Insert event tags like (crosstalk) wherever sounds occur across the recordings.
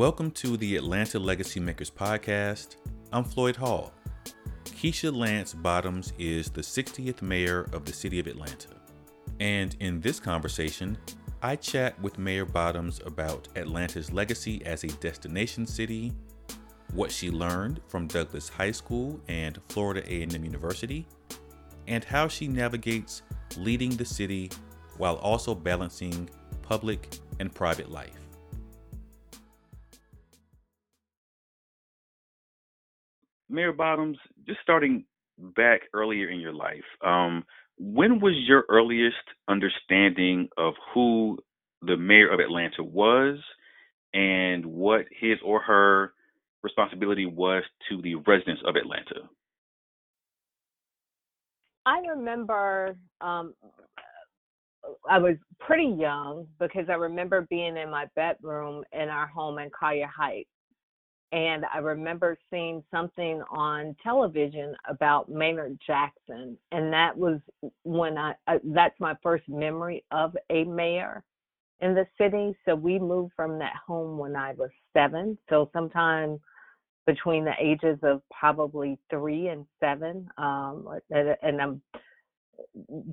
Welcome to the Atlanta Legacy Makers podcast. I'm Floyd Hall. Keisha Lance Bottoms is the 60th mayor of the city of Atlanta. And in this conversation, I chat with Mayor Bottoms about Atlanta's legacy as a destination city, what she learned from Douglass High School and Florida A&M University, and how she navigates leading the city while also balancing public and private life. Mayor Bottoms, just starting back earlier in your life, um, when was your earliest understanding of who the mayor of Atlanta was and what his or her responsibility was to the residents of Atlanta? I remember um, I was pretty young because I remember being in my bedroom in our home in Collier Heights and I remember seeing something on television about Maynard Jackson, and that was when I uh, that's my first memory of a mayor in the city. So we moved from that home when I was seven. So sometime between the ages of probably three and seven, um, and I'm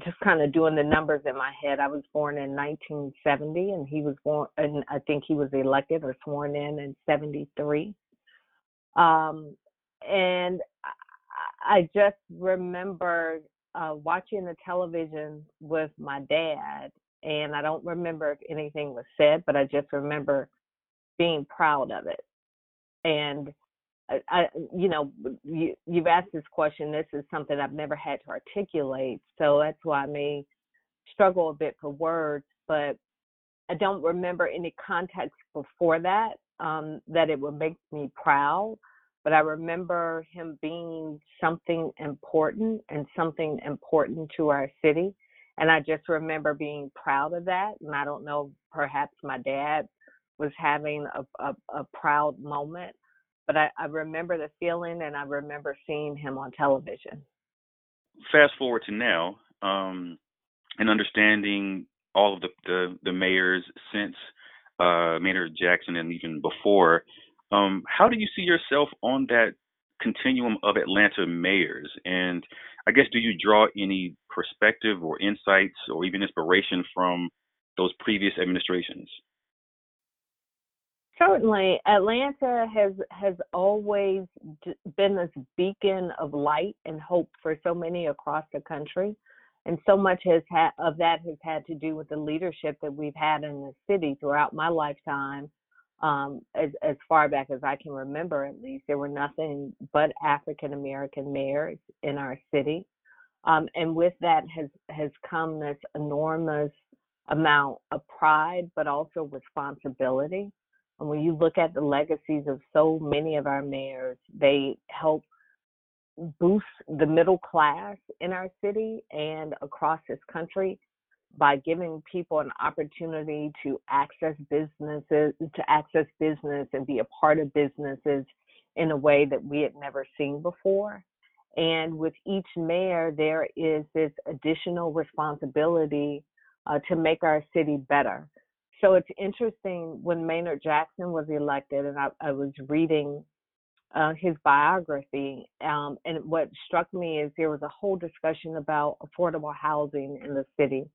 just kind of doing the numbers in my head. I was born in 1970, and he was born, and I think he was elected or sworn in in 73. Um, and I just remember uh, watching the television with my dad, and I don't remember if anything was said, but I just remember being proud of it. And I, I you know, you, you've asked this question. This is something I've never had to articulate, so that's why I may struggle a bit for words. But I don't remember any context before that um, that it would make me proud but I remember him being something important and something important to our city. And I just remember being proud of that. And I don't know, perhaps my dad was having a, a, a proud moment, but I, I remember the feeling and I remember seeing him on television. Fast forward to now, um, and understanding all of the, the, the mayors since uh, Maynard Jackson and even before, um, how do you see yourself on that continuum of Atlanta mayors? And I guess, do you draw any perspective or insights or even inspiration from those previous administrations? Certainly, Atlanta has has always been this beacon of light and hope for so many across the country, and so much has ha- of that has had to do with the leadership that we've had in the city throughout my lifetime, um, as as far back as I can remember, at least there were nothing but African American mayors in our city, um, and with that has has come this enormous amount of pride, but also responsibility. And when you look at the legacies of so many of our mayors, they help boost the middle class in our city and across this country by giving people an opportunity to access businesses, to access business and be a part of businesses in a way that we had never seen before. And with each mayor, there is this additional responsibility uh, to make our city better. So it's interesting when Maynard Jackson was elected, and I, I was reading uh, his biography, um, and what struck me is there was a whole discussion about affordable housing in the city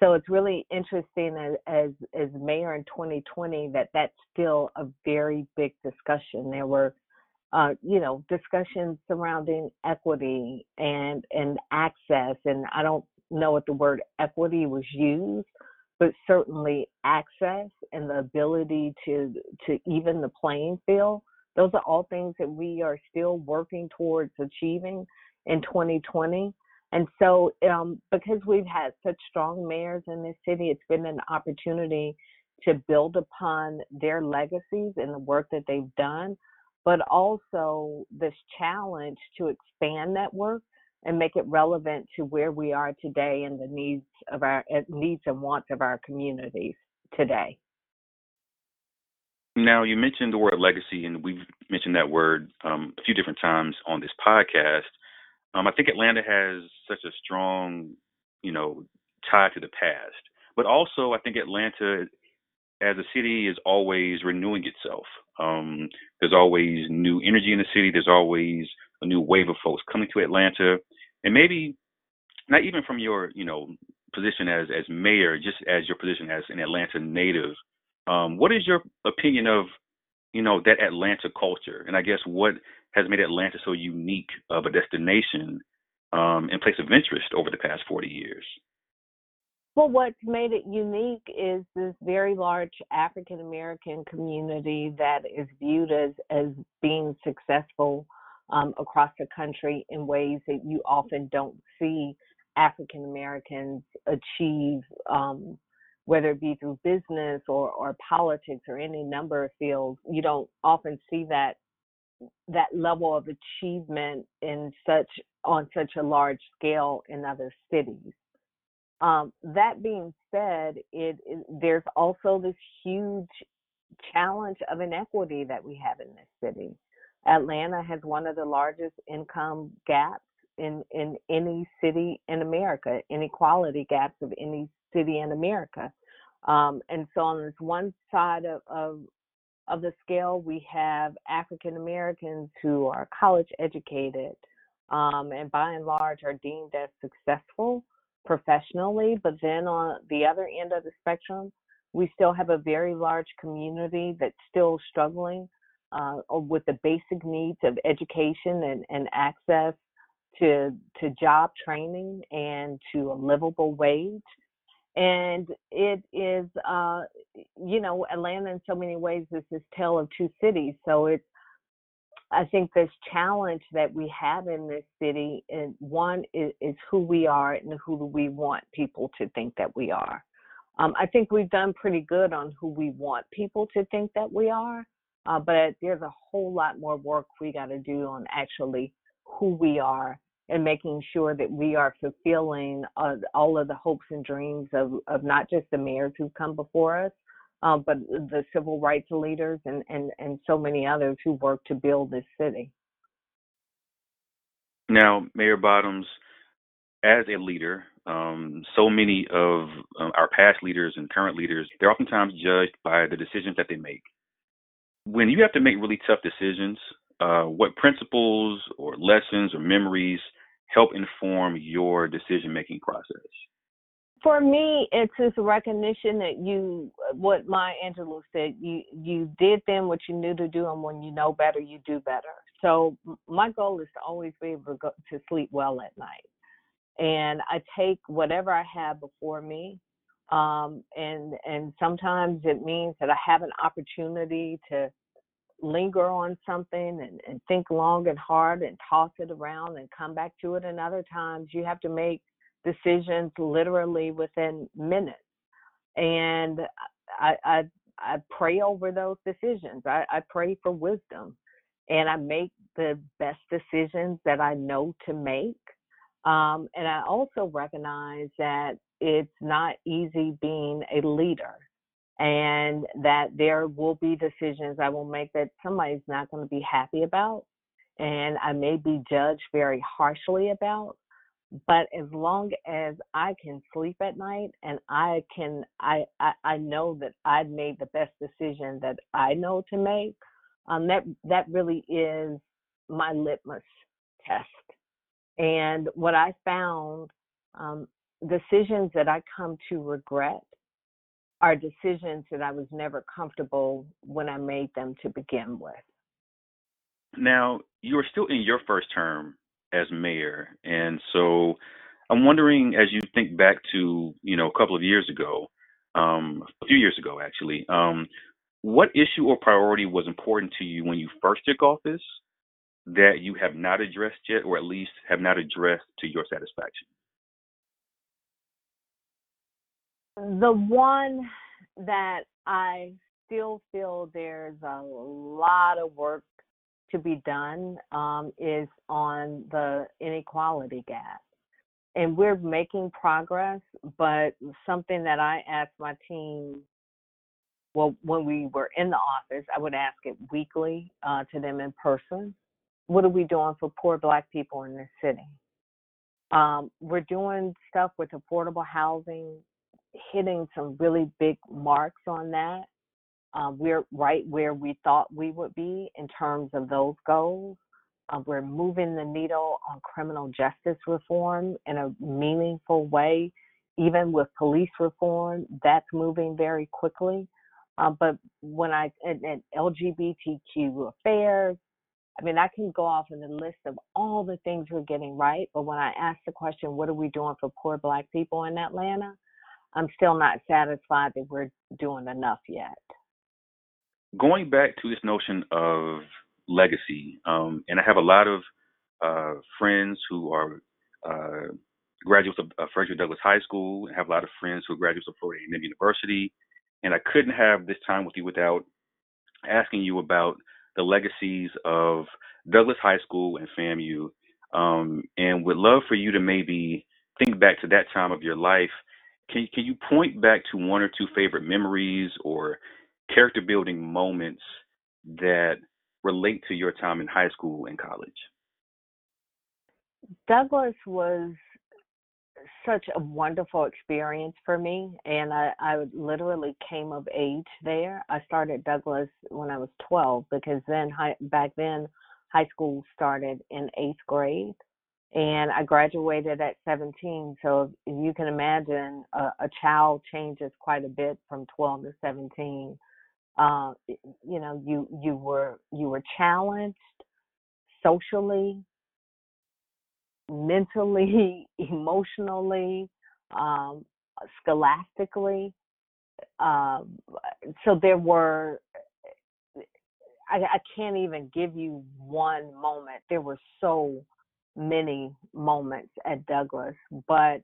so it's really interesting as, as as mayor in 2020 that that's still a very big discussion. There were, uh, you know, discussions surrounding equity and and access, and I don't know what the word equity was used, but certainly access and the ability to to even the playing field. Those are all things that we are still working towards achieving in 2020. And so, um, because we've had such strong mayors in this city, it's been an opportunity to build upon their legacies and the work that they've done, but also this challenge to expand that work and make it relevant to where we are today and the needs of our needs and wants of our communities today. Now, you mentioned the word legacy, and we've mentioned that word um, a few different times on this podcast. Um, I think Atlanta has such a strong, you know, tie to the past, but also I think Atlanta, as a city, is always renewing itself. Um, there's always new energy in the city. There's always a new wave of folks coming to Atlanta, and maybe not even from your, you know, position as as mayor, just as your position as an Atlanta native. Um, what is your opinion of, you know, that Atlanta culture, and I guess what has made Atlanta so unique of a destination um, and place of interest over the past 40 years? Well, what's made it unique is this very large African American community that is viewed as as being successful um, across the country in ways that you often don't see African Americans achieve, um, whether it be through business or, or politics or any number of fields. You don't often see that that level of achievement in such on such a large scale in other cities. Um, that being said, it, it, there's also this huge challenge of inequity that we have in this city. Atlanta has one of the largest income gaps in, in any city in America, inequality gaps of any city in America. Um, and so on this one side of, of, of the scale, we have African Americans who are college educated um, and by and large are deemed as successful professionally. But then on the other end of the spectrum, we still have a very large community that's still struggling uh, with the basic needs of education and, and access to to job training and to a livable wage. And it is, uh, you know, Atlanta in so many ways is this tale of two cities. So it's I think this challenge that we have in this city, and one is, is who we are and who do we want people to think that we are. Um, I think we've done pretty good on who we want people to think that we are, uh, but there's a whole lot more work we got to do on actually who we are and making sure that we are fulfilling uh, all of the hopes and dreams of, of not just the mayors who've come before us, um, but the civil rights leaders and, and, and so many others who work to build this city. Now, Mayor Bottoms, as a leader, um, so many of um, our past leaders and current leaders, they're oftentimes judged by the decisions that they make. When you have to make really tough decisions, uh, what principles or lessons or memories help inform your decision making process? for me, it's this recognition that you, what Maya Angelou said, you you did then what you knew to do, and when you know better, you do better. So my goal is to always be able to go to sleep well at night, and I take whatever I have before me, um, and and sometimes it means that I have an opportunity to linger on something and, and think long and hard and toss it around and come back to it. And other times you have to make decisions literally within minutes. And I, I, I pray over those decisions. I, I pray for wisdom and I make the best decisions that I know to make. Um, and I also recognize that it's not easy being a leader and that there will be decisions I will make that somebody's not going to be happy about and I may be judged very harshly about. But as long as I can sleep at night and I can, I, I, I know that I made the best decision that I know to make. Um, that that really is my litmus test. And what I found, um, decisions that I come to regret are decisions that I was never comfortable when I made them to begin with. Now, you are still in your first term as mayor. And so I'm wondering, as you think back to, you know, a couple of years ago, um, a few years ago actually, um, what issue or priority was important to you when you first took office that you have not addressed yet, or at least have not addressed to your satisfaction? The one that I still feel there's a lot of work to be done um, is on the inequality gap. And we're making progress, but something that I asked my team, well, when we were in the office, I would ask it weekly uh, to them in person. What are we doing for poor Black people in this city? Um, we're doing stuff with affordable housing, hitting some really big marks on that. Uh, we're right where we thought we would be in terms of those goals. Uh, we're moving the needle on criminal justice reform in a meaningful way, even with police reform. That's moving very quickly. Uh, but when I and, and LGBTQ affairs, I mean, I can go off in the list of all the things we're getting right. But when I ask the question, what are we doing for poor Black people in Atlanta? I'm still not satisfied that we're doing enough yet. Going back to this notion of legacy, um, and I have a lot of uh, friends who are uh, graduates of uh, Frederick Douglass High School, and have a lot of friends who are graduates of Florida A&M University, and I couldn't have this time with you without asking you about the legacies of Douglass High School and FAMU, um, and would love for you to maybe think back to that time of your life. Can can you point back to one or two favorite memories or character building moments that relate to your time in high school and college? Douglass was such a wonderful experience for me and I, I literally came of age there. I started Douglass when I was 12 because then high, back then high school started in eighth grade and I graduated at 17. So you can imagine a, a child changes quite a bit from 12 to 17. Uh, you know, you you were you were challenged socially, mentally, (laughs) emotionally, um, scholastically. Um, so there were, I, I can't even give you one moment. There were so many moments at Douglass, but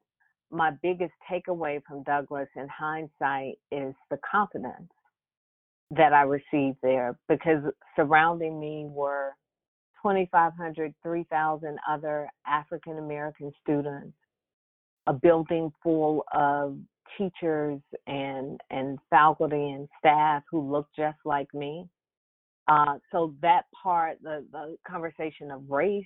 my biggest takeaway from Douglass in hindsight is the confidence that I received there because surrounding me were 2,500, 3,000 other African American students, a building full of teachers and and faculty and staff who looked just like me. Uh, so that part, the, the conversation of race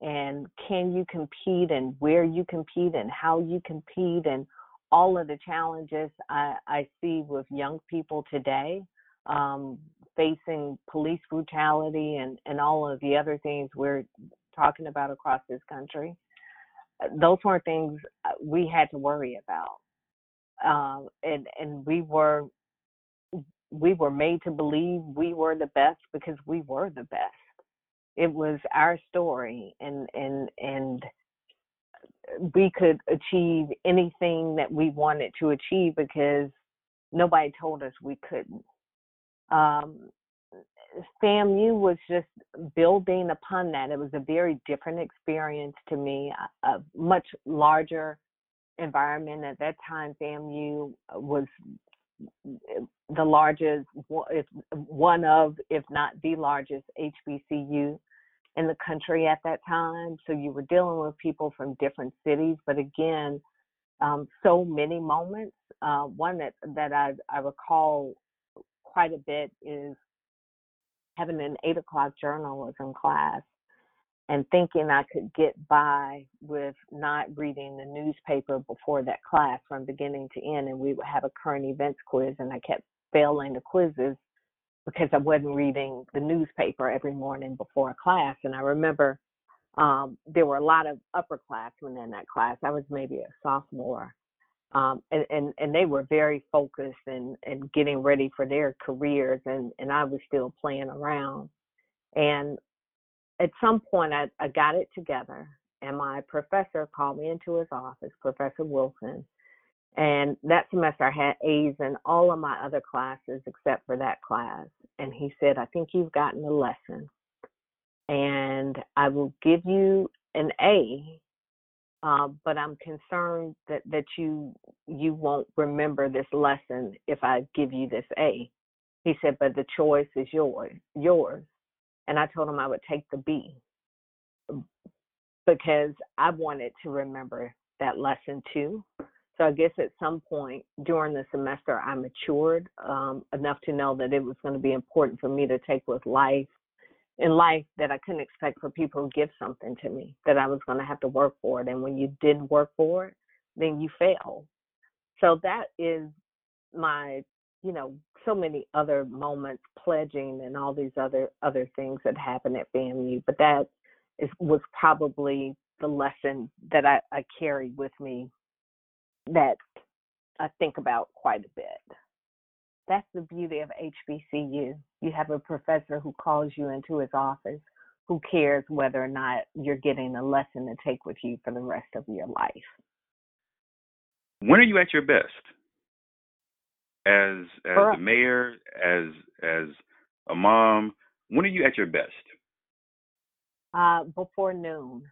and can you compete and where you compete and how you compete and all of the challenges I, I see with young people today um, facing police brutality and, and all of the other things we're talking about across this country. Those weren't things uh, we had to worry about. Um, and, and we were we were made to believe we were the best because we were the best it was our story and and and uh, we could achieve anything that we wanted to achieve because nobody told us we couldn't um, FAMU was just building upon that. It was a very different experience to me, a, much larger environment. At that time, FAMU uh, was uh, the largest, one of, if not the largest HBCU in the country at that time. So you were dealing with people from different cities, but again, um, so many moments. Uh, one that that I, I recall quite a bit is having an eight o'clock journalism class and thinking I could get by with not reading the newspaper before that class from beginning to end. And we would have a current events quiz, and I kept failing the quizzes because I wasn't reading the newspaper every morning before class. And I remember um, there were a lot of upperclassmen in that class. I was maybe a sophomore. Um, and, and, and they were very focused and, and getting ready for their careers and, and I was still playing around. And at some point I, I got it together and my professor called me into his office, Professor Wilson, and that semester I had A's in all of my other classes except for that class. And he said, I think you've gotten the lesson. And I will give you an A, uh, but I'm concerned that, that you you won't remember this lesson if I give you this A. He said, but the choice is yours yours. And I told him I would take the B because I wanted to remember that lesson too. So I guess at some point during the semester, I matured um, enough to know that it was going to be important for me to take with life in life that I couldn't expect for people to give something to me, that I was going to have to work for it. And when you didn't work for it, then you fail. So that is my you know, so many other moments, pledging and all these other other things that happen at FAMU. But that is was probably the lesson that I, I carry with me that I think about quite a bit. That's the beauty of HBCU. You have a professor who calls you into his office who cares whether or not you're getting a lesson to take with you for the rest of your life. When are you at your best? As as a mayor, as as a mom, when are you at your best? Uh, before noon.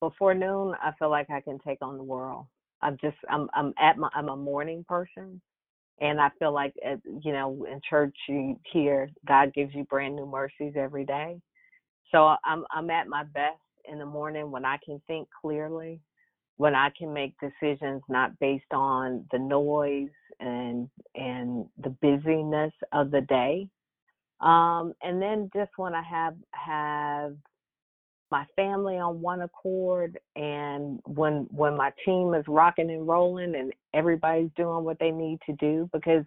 Before noon, I feel like I can take on the world. I'm just I'm I'm at my I'm a morning person, and I feel like uh, you know in church you hear God gives you brand new mercies every day. So I'm I'm at my best in the morning when I can think clearly, when I can make decisions not based on the noise and and the busyness of the day. Um, and then just when I have have my family on one accord and when when my team is rocking and rolling and everybody's doing what they need to do because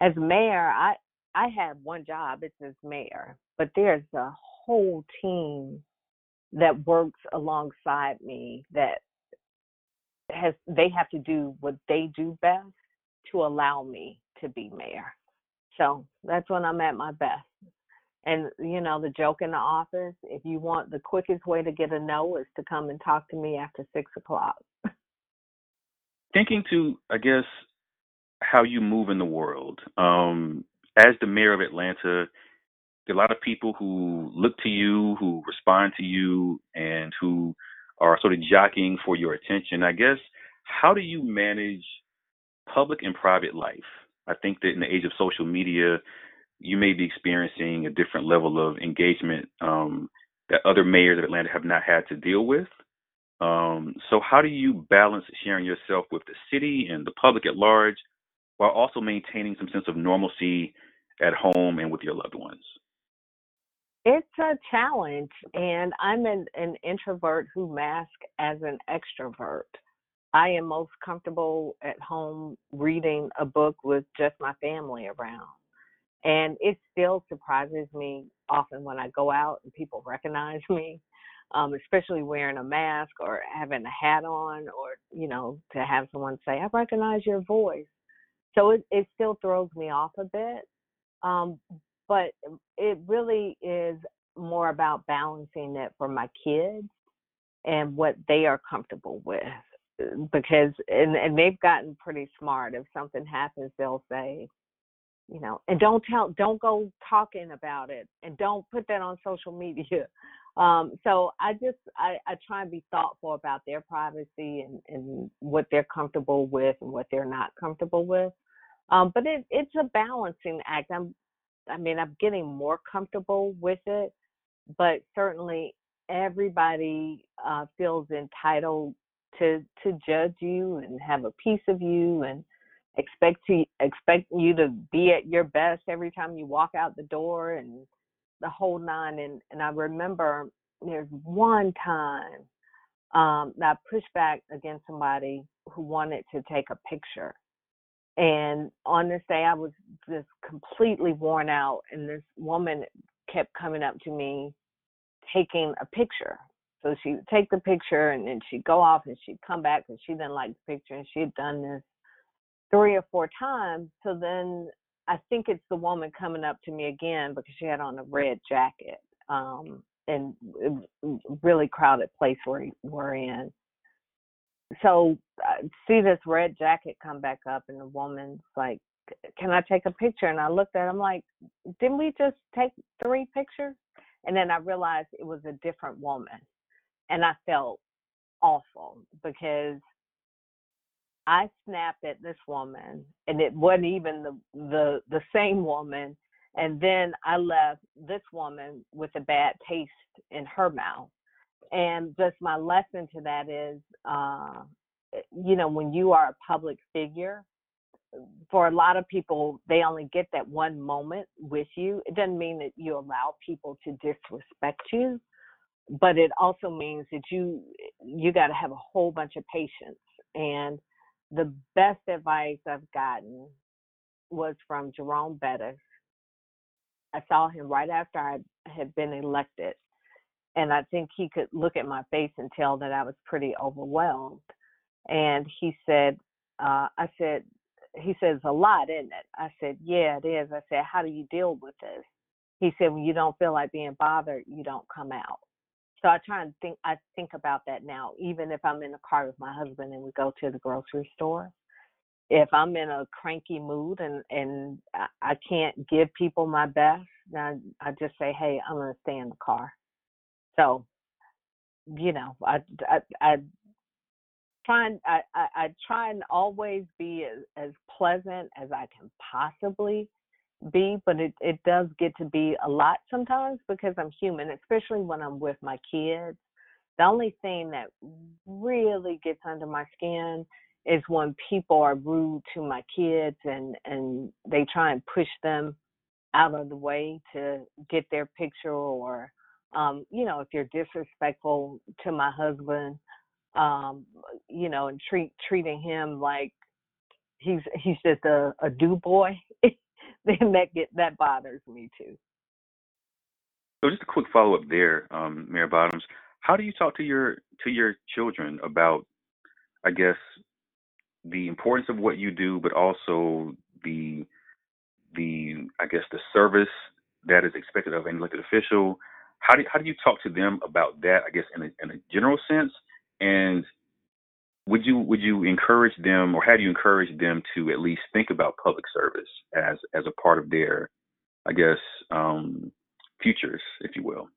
as mayor i i have one job it's as mayor but there's a whole team that works alongside me that has they have to do what they do best to allow me to be mayor. So that's when i'm at my best and you know, the joke in the office, if you want the quickest way to get a no is to come and talk to me after six o'clock. Thinking to, I guess, how you move in the world. Um, as the mayor of Atlanta, a lot of people who look to you, who respond to you, and who are sort of jockeying for your attention. I guess, how do you manage public and private life? I think that in the age of social media, you may be experiencing a different level of engagement um, that other mayors of Atlanta have not had to deal with. Um, so, how do you balance sharing yourself with the city and the public at large while also maintaining some sense of normalcy at home and with your loved ones? It's a challenge, and I'm an, an introvert who masks as an extrovert. I am most comfortable at home reading a book with just my family around. And it still surprises me often when I go out and people recognize (laughs) me, um, especially wearing a mask or having a hat on, or, you know, to have someone say, I recognize your voice. So it, it still throws me off a bit. Um, but it really is more about balancing it for my kids and what they are comfortable with because and, and they've gotten pretty smart if something happens they'll say you know and don't tell don't go talking about it and don't put that on social media. (laughs) Um so i just i i try and be thoughtful about their privacy and and what they're comfortable with and what they're not comfortable with. Um but it it's a balancing act. I'm i mean i'm getting more comfortable with it but certainly everybody uh feels entitled to to judge you and have a piece of you and expect to expect you to be at your best every time you walk out the door and the whole nine and and I remember there's one time um that I pushed back against somebody who wanted to take a picture. And on this day I was just completely worn out and this woman kept coming up to me taking a picture. So she would take the picture and then she'd go off and she'd come back and she didn't like the picture and she had done this three or four times. So then I think it's the woman coming up to me again because she had on a red jacket. Um, and really crowded place where we're in. So I see this red jacket come back up, and the woman's like, "Can I take a picture?" And I looked at, him like, "Didn't we just take three pictures?" And then I realized it was a different woman, and I felt awful because I snapped at this woman, and it wasn't even the the the same woman. And then I left this woman with a bad taste in her mouth. And just my lesson to that is, uh, you know, when you are a public figure, for a lot of people, they only get that one moment with you. It doesn't mean that you allow people to disrespect you, but it also means that you you got to have a whole bunch of patience and the best advice I've gotten was from Jerome Bettis. I saw him right after I had been elected, and I think he could look at my face and tell that I was pretty overwhelmed. And he said, uh, I said, he says a lot, isn't it? I said, yeah, it is. I said, how do you deal with this? He said, when you don't feel like being bothered, you don't come out. So I try and think. I think about that now, even if I'm in the car with my husband and we go to the grocery store. If I'm in a cranky mood and and I can't give people my best, then I just say, hey, I'm gonna stay in the car. So, you know, I I, I try and I, I, I try and always be as, as pleasant as I can possibly be, but it, it does get to be a lot sometimes because I'm human, especially when I'm with my kids. The only thing that really gets under my skin is when people are rude to my kids and and they try and push them out of the way to get their picture or um you know if you're disrespectful to my husband um you know and treat treating him like he's he's just a a do boy (laughs) (laughs) then that get that bothers me too. So just a quick follow up there, um, Mayor Bottoms. How do you talk to your to your children about, I guess, the importance of what you do, but also the the I guess the service that is expected of an elected official. How do how do you talk to them about that? I guess in a in a general sense, and would you would you encourage them or how do you encourage them to at least think about public service as as a part of their i guess um futures if you will?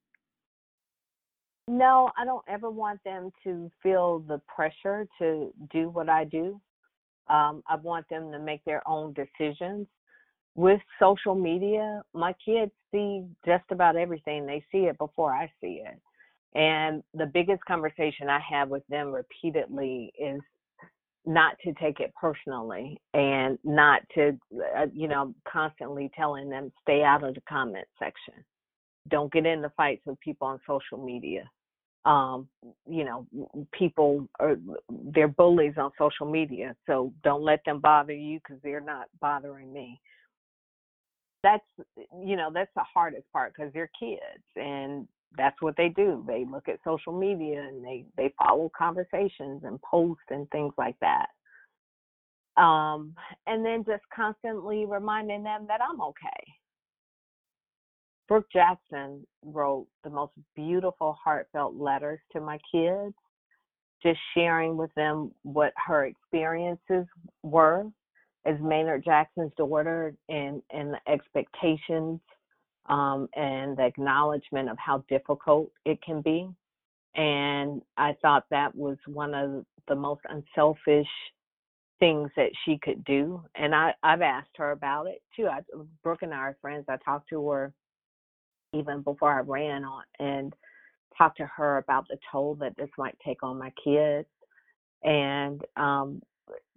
No i don't ever want them to feel the pressure to do what i do. Um i want them to make their own decisions. With social media my kids see just about everything. They see it before i see it and the biggest conversation I have with them repeatedly is not to take it personally and not to, uh, you know, constantly telling them stay out of the comment section. Don't get into fights with people on social media. Um, you know, people are they're bullies on social media, so don't let them bother you because they're not bothering me. That's you know that's the hardest part because they're kids and that's what they do. They look at social media and they they follow conversations and posts and things like that. Um, and then just constantly reminding them that I'm okay. Brooke Jackson wrote the most beautiful, heartfelt letters to my kids, just sharing with them what her experiences were as Maynard Jackson's daughter and, and the expectations um, and the acknowledgement of how difficult it can be. And I thought that was one of the most unselfish things that she could do. And I, I've asked her about it too. I, Brooke and I are friends. I talked to her even before I ran on and talked to her about the toll that this might take on my kids. And um,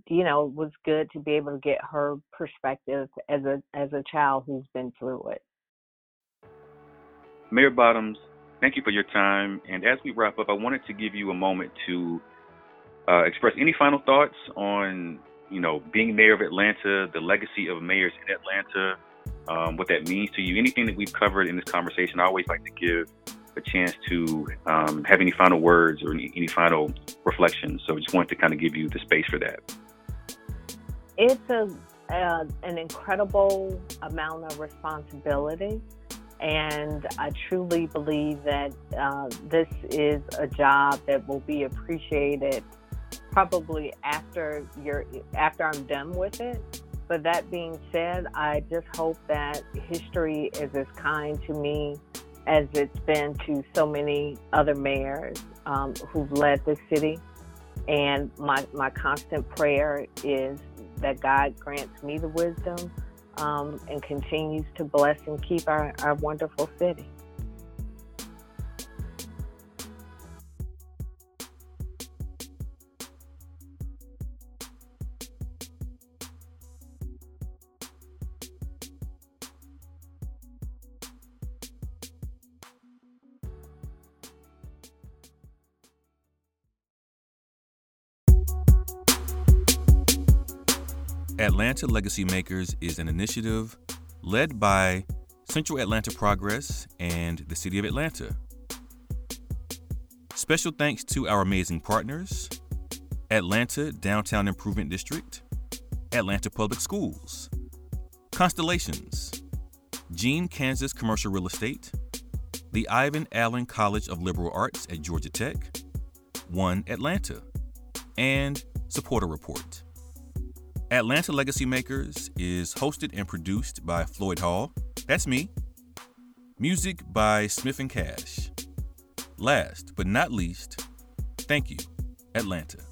you know, it was good to be able to get her perspective as a as a child who's been through it. Mayor Bottoms, thank you for your time. And as we wrap up, I wanted to give you a moment to uh, express any final thoughts on, you know, being mayor of Atlanta, the legacy of mayors in Atlanta, um, what that means to you. Anything that we've covered in this conversation, I always like to give a chance to um, have any final words or any, any final reflections. So I just wanted to kind of give you the space for that. It's a, uh, an incredible amount of responsibility. And I truly believe that uh, this is a job that will be appreciated probably after you're after I'm done with it. But that being said, I just hope that history is as kind to me as it's been to so many other mayors um, who've led the city. And my, my constant prayer is that God grants me the wisdom um, and continues to bless and keep our, our wonderful city. Atlanta Legacy Makers is an initiative led by Central Atlanta Progress and the City of Atlanta. Special thanks to our amazing partners Atlanta Downtown Improvement District, Atlanta Public Schools, Constellations, Gene Kansas Commercial Real Estate, the Ivan Allen College of Liberal Arts at Georgia Tech, One Atlanta, and SaportaReport. Atlanta Legacy Makers is hosted and produced by Floyd Hall. That's me. Music by Smith and Cash. Last but not least, thank you, Atlanta.